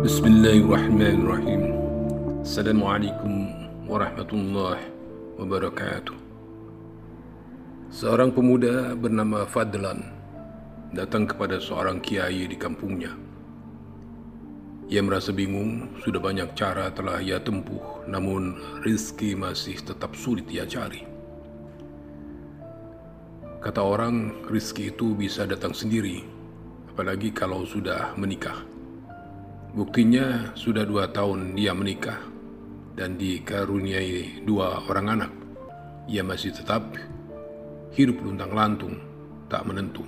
Bismillahirrahmanirrahim Assalamualaikum warahmatullahi wabarakatuh Seorang pemuda bernama Fadlan datang kepada seorang kiai di kampungnya. Ia merasa bingung, sudah banyak cara telah ia tempuh, namun rizki masih tetap sulit ia cari. Kata orang, rizki itu bisa datang sendiri, apalagi kalau sudah menikah. Buktinya sudah dua tahun dia menikah dan dikaruniai dua orang anak. Ia masih tetap hidup luntang lantung, tak menentu.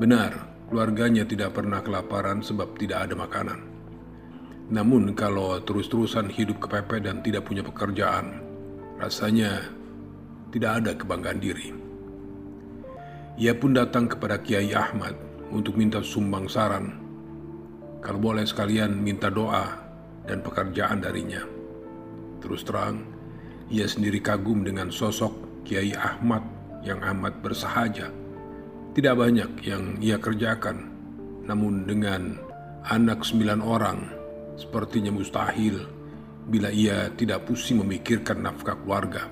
Benar, keluarganya tidak pernah kelaparan sebab tidak ada makanan. Namun kalau terus-terusan hidup kepepet dan tidak punya pekerjaan, rasanya tidak ada kebanggaan diri. Ia pun datang kepada Kiai Ahmad untuk minta sumbang saran. Kalau boleh sekalian minta doa dan pekerjaan darinya. Terus terang, ia sendiri kagum dengan sosok Kiai Ahmad yang amat bersahaja. Tidak banyak yang ia kerjakan, namun dengan anak sembilan orang, sepertinya mustahil bila ia tidak pusing memikirkan nafkah keluarga.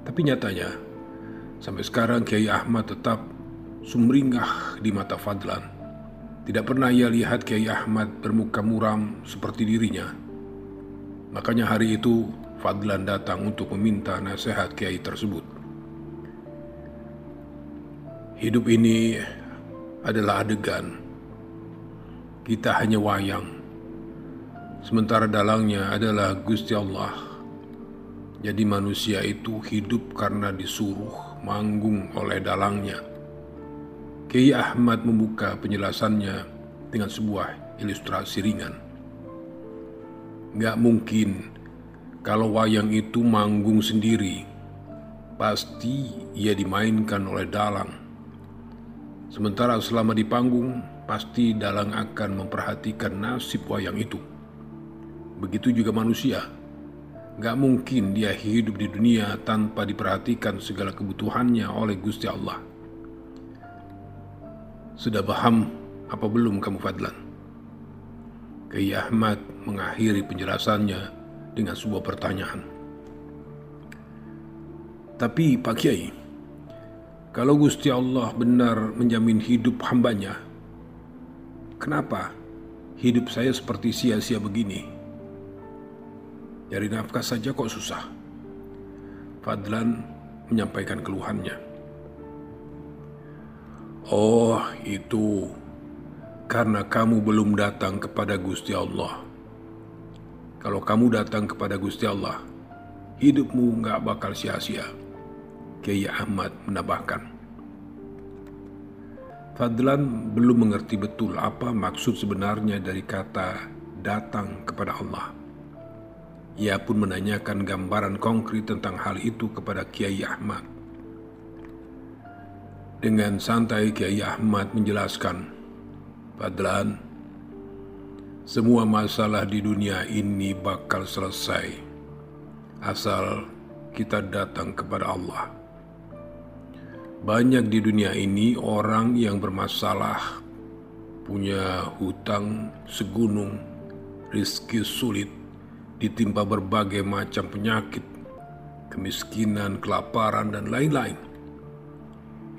Tapi nyatanya, sampai sekarang Kiai Ahmad tetap sumringah di mata Fadlan. Tidak pernah ia lihat Kiai Ahmad bermuka muram seperti dirinya. Makanya hari itu Fadlan datang untuk meminta nasihat kiai tersebut. Hidup ini adalah adegan. Kita hanya wayang. Sementara dalangnya adalah Gusti Allah. Jadi manusia itu hidup karena disuruh manggung oleh dalangnya. Kiai Ahmad membuka penjelasannya dengan sebuah ilustrasi ringan. Gak mungkin kalau wayang itu manggung sendiri, pasti ia dimainkan oleh dalang. Sementara selama di panggung, pasti dalang akan memperhatikan nasib wayang itu. Begitu juga manusia. Gak mungkin dia hidup di dunia tanpa diperhatikan segala kebutuhannya oleh Gusti Allah. Sudah paham apa belum kamu Fadlan? Kiai Ahmad mengakhiri penjelasannya dengan sebuah pertanyaan. Tapi Pak Kiai, kalau Gusti Allah benar menjamin hidup hambanya, kenapa hidup saya seperti sia-sia begini? Cari nafkah saja kok susah. Fadlan menyampaikan keluhannya. Oh, itu karena kamu belum datang kepada Gusti Allah. Kalau kamu datang kepada Gusti Allah, hidupmu nggak bakal sia-sia. Kiai Ahmad menambahkan. Fadlan belum mengerti betul apa maksud sebenarnya dari kata datang kepada Allah. Ia pun menanyakan gambaran konkret tentang hal itu kepada Kiai Ahmad. Dengan santai Kiai Ahmad menjelaskan, Fadlan, semua masalah di dunia ini bakal selesai asal kita datang kepada Allah. Banyak di dunia ini orang yang bermasalah, punya hutang segunung, rizki sulit, ditimpa berbagai macam penyakit, kemiskinan, kelaparan, dan lain-lain.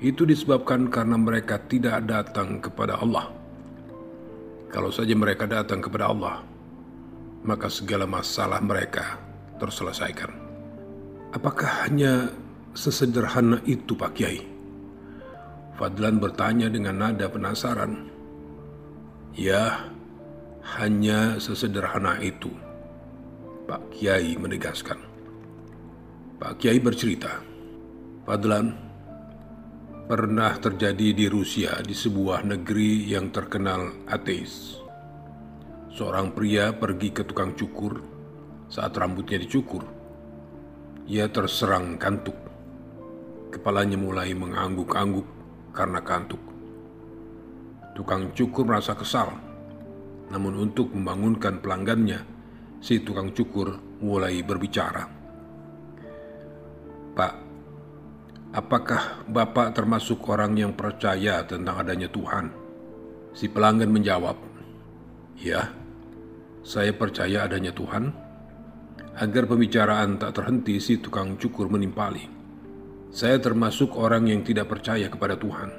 Itu disebabkan karena mereka tidak datang kepada Allah. Kalau saja mereka datang kepada Allah, maka segala masalah mereka terselesaikan. Apakah hanya sesederhana itu Pak Kiai? Fadlan bertanya dengan nada penasaran. Ya, hanya sesederhana itu. Pak Kiai menegaskan. Pak Kiai bercerita, Fadlan, pernah terjadi di Rusia di sebuah negeri yang terkenal ateis. Seorang pria pergi ke tukang cukur saat rambutnya dicukur. Ia terserang kantuk. Kepalanya mulai mengangguk-angguk karena kantuk. Tukang cukur merasa kesal. Namun untuk membangunkan pelanggannya, si tukang cukur mulai berbicara. Pak, Apakah Bapak termasuk orang yang percaya tentang adanya Tuhan? Si pelanggan menjawab, Ya, saya percaya adanya Tuhan, agar pembicaraan tak terhenti si tukang cukur menimpali. Saya termasuk orang yang tidak percaya kepada Tuhan.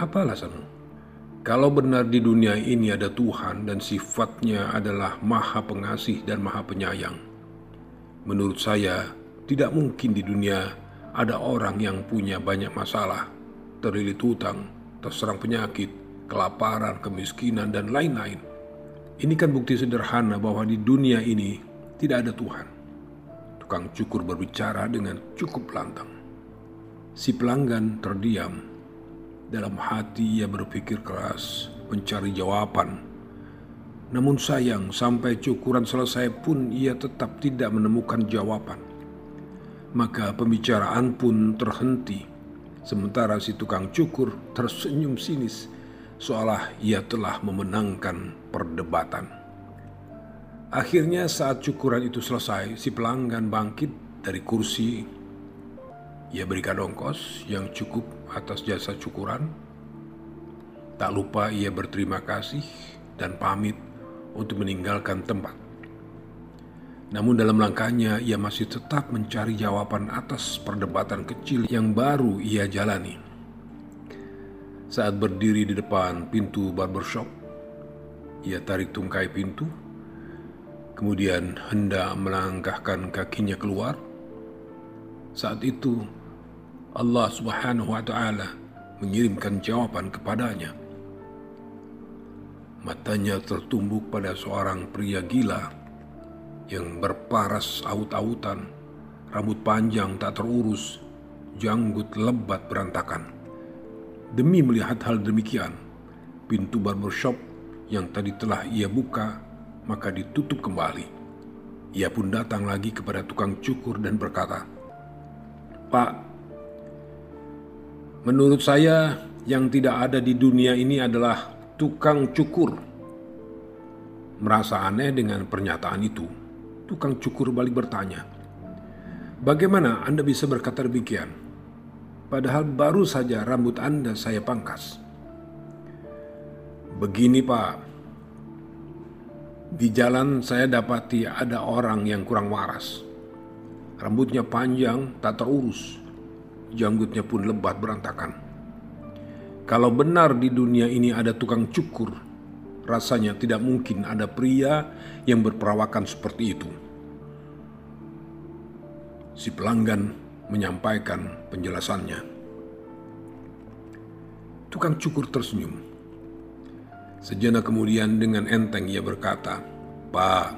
Apa alasanmu? Kalau benar di dunia ini ada Tuhan dan sifatnya adalah maha pengasih dan maha penyayang, menurut saya tidak mungkin di dunia ada orang yang punya banyak masalah, terlilit hutang, terserang penyakit, kelaparan, kemiskinan, dan lain-lain. Ini kan bukti sederhana bahwa di dunia ini tidak ada Tuhan. Tukang cukur berbicara dengan cukup lantang. Si pelanggan terdiam. Dalam hati ia berpikir keras, mencari jawaban. Namun sayang, sampai cukuran selesai pun ia tetap tidak menemukan jawaban. Maka pembicaraan pun terhenti. Sementara si tukang cukur tersenyum sinis, seolah ia telah memenangkan perdebatan. Akhirnya saat cukuran itu selesai, si pelanggan bangkit dari kursi. Ia berikan ongkos yang cukup atas jasa cukuran. Tak lupa ia berterima kasih dan pamit untuk meninggalkan tempat. Namun dalam langkahnya ia masih tetap mencari jawaban atas perdebatan kecil yang baru ia jalani. Saat berdiri di depan pintu barbershop, ia tarik tungkai pintu kemudian hendak melangkahkan kakinya keluar. Saat itu Allah Subhanahu wa taala mengirimkan jawaban kepadanya. Matanya tertumbuk pada seorang pria gila yang berparas aut-autan, rambut panjang tak terurus, janggut lebat berantakan. Demi melihat hal demikian, pintu barbershop yang tadi telah ia buka maka ditutup kembali. Ia pun datang lagi kepada tukang cukur dan berkata, "Pak, menurut saya yang tidak ada di dunia ini adalah tukang cukur." Merasa aneh dengan pernyataan itu, tukang cukur balik bertanya, "Bagaimana Anda bisa berkata demikian? Padahal baru saja rambut Anda saya pangkas." Begini, Pak, di jalan saya dapati ada orang yang kurang waras. Rambutnya panjang, tak terurus. Janggutnya pun lebat berantakan. Kalau benar di dunia ini ada tukang cukur, rasanya tidak mungkin ada pria yang berperawakan seperti itu. Si pelanggan menyampaikan penjelasannya. Tukang cukur tersenyum Sejenak kemudian dengan enteng ia berkata, Pak,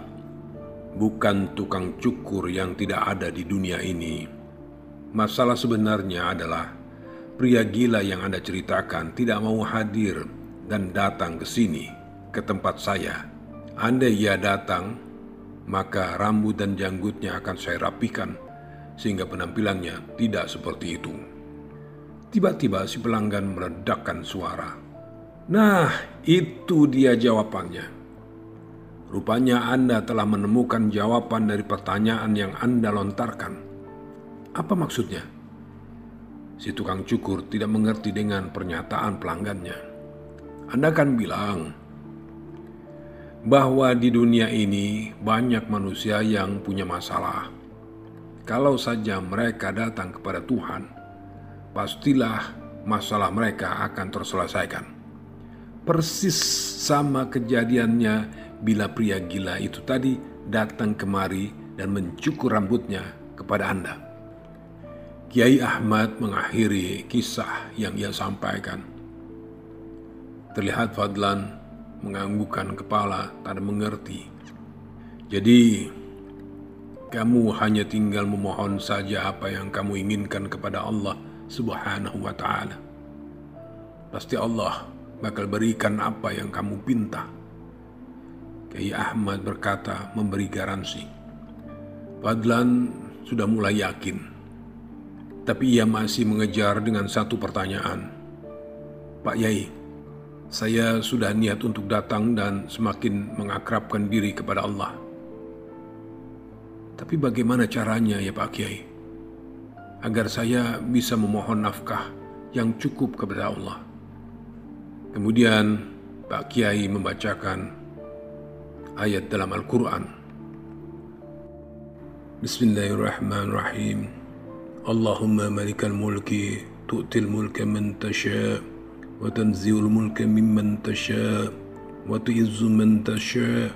bukan tukang cukur yang tidak ada di dunia ini. Masalah sebenarnya adalah pria gila yang Anda ceritakan tidak mau hadir dan datang ke sini, ke tempat saya. Andai ia datang, maka rambut dan janggutnya akan saya rapikan sehingga penampilannya tidak seperti itu. Tiba-tiba si pelanggan meledakkan suara. Nah, itu dia jawabannya. Rupanya Anda telah menemukan jawaban dari pertanyaan yang Anda lontarkan. Apa maksudnya? Si tukang cukur tidak mengerti dengan pernyataan pelanggannya. Anda kan bilang bahwa di dunia ini banyak manusia yang punya masalah. Kalau saja mereka datang kepada Tuhan, pastilah masalah mereka akan terselesaikan. Persis sama kejadiannya bila pria gila itu tadi datang kemari dan mencukur rambutnya kepada Anda. Kiai Ahmad mengakhiri kisah yang ia sampaikan. Terlihat Fadlan menganggukkan kepala, tak mengerti. Jadi, kamu hanya tinggal memohon saja apa yang kamu inginkan kepada Allah Subhanahu wa Ta'ala. Pasti Allah bakal berikan apa yang kamu pinta. Kiai Ahmad berkata memberi garansi. Fadlan sudah mulai yakin, tapi ia masih mengejar dengan satu pertanyaan. Pak Yai, saya sudah niat untuk datang dan semakin mengakrabkan diri kepada Allah. Tapi bagaimana caranya ya Pak Kiai? Agar saya bisa memohon nafkah yang cukup kepada Allah. Kemudian Pak Kiai membacakan ayat dalam Al-Quran. Bismillahirrahmanirrahim. Allahumma malikal mulki tu'til mulka man tasha وتنزع الملك ممن تشاء وتعز من تشاء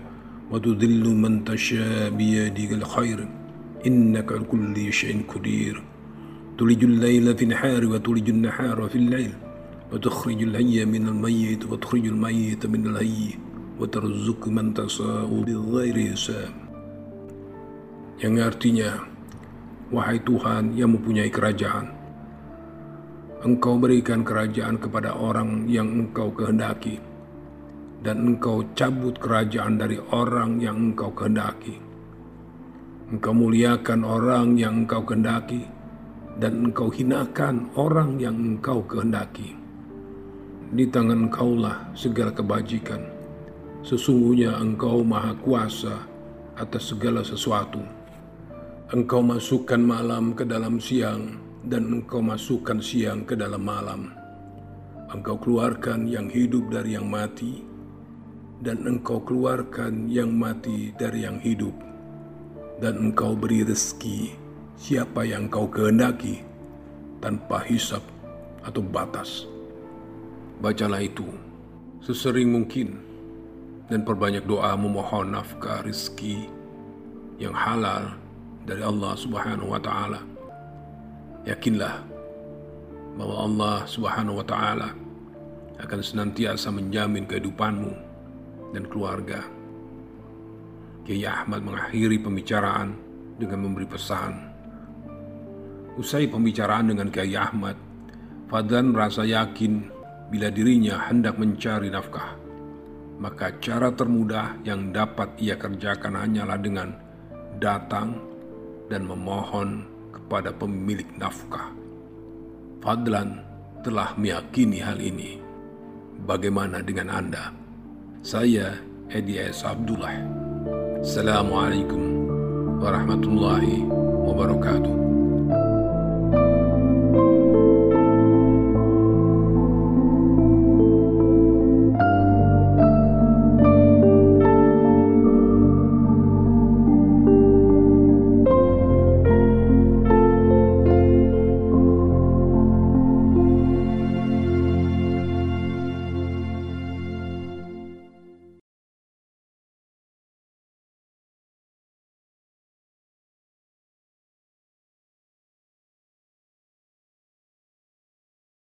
وتذل من تشاء بيدك الخير. إنك على كل شيء قدير. تلج الليل في النهار وتلج النهار في الليل. وتخرج الحي من الميت وتخرج الميت من الحي وترزق من تشاء بغير حساب. Yang artinya wahai Tuhan yang mempunyai kerajaan Engkau berikan kerajaan kepada orang yang Engkau kehendaki, dan Engkau cabut kerajaan dari orang yang Engkau kehendaki. Engkau muliakan orang yang Engkau kehendaki, dan Engkau hinakan orang yang Engkau kehendaki. Di tangan Engkaulah segala kebajikan. Sesungguhnya Engkau Maha Kuasa atas segala sesuatu. Engkau masukkan malam ke dalam siang, dan engkau masukkan siang ke dalam malam. Engkau keluarkan yang hidup dari yang mati, dan engkau keluarkan yang mati dari yang hidup. Dan engkau beri rezeki siapa yang kau kehendaki, tanpa hisap atau batas. Bacalah itu sesering mungkin, dan perbanyak doa memohon nafkah rezeki yang halal dari Allah Subhanahu wa taala. Yakinlah bahwa Allah Subhanahu wa taala akan senantiasa menjamin kehidupanmu dan keluarga. Kiai Ahmad mengakhiri pembicaraan dengan memberi pesan. Usai pembicaraan dengan Kiai Ahmad, Fadlan merasa yakin bila dirinya hendak mencari nafkah. Maka cara termudah yang dapat ia kerjakan hanyalah dengan datang dan memohon kepada pemilik nafkah. Fadlan telah meyakini hal ini. Bagaimana dengan Anda? Saya Edi S. Abdullah. Assalamualaikum warahmatullahi wabarakatuh.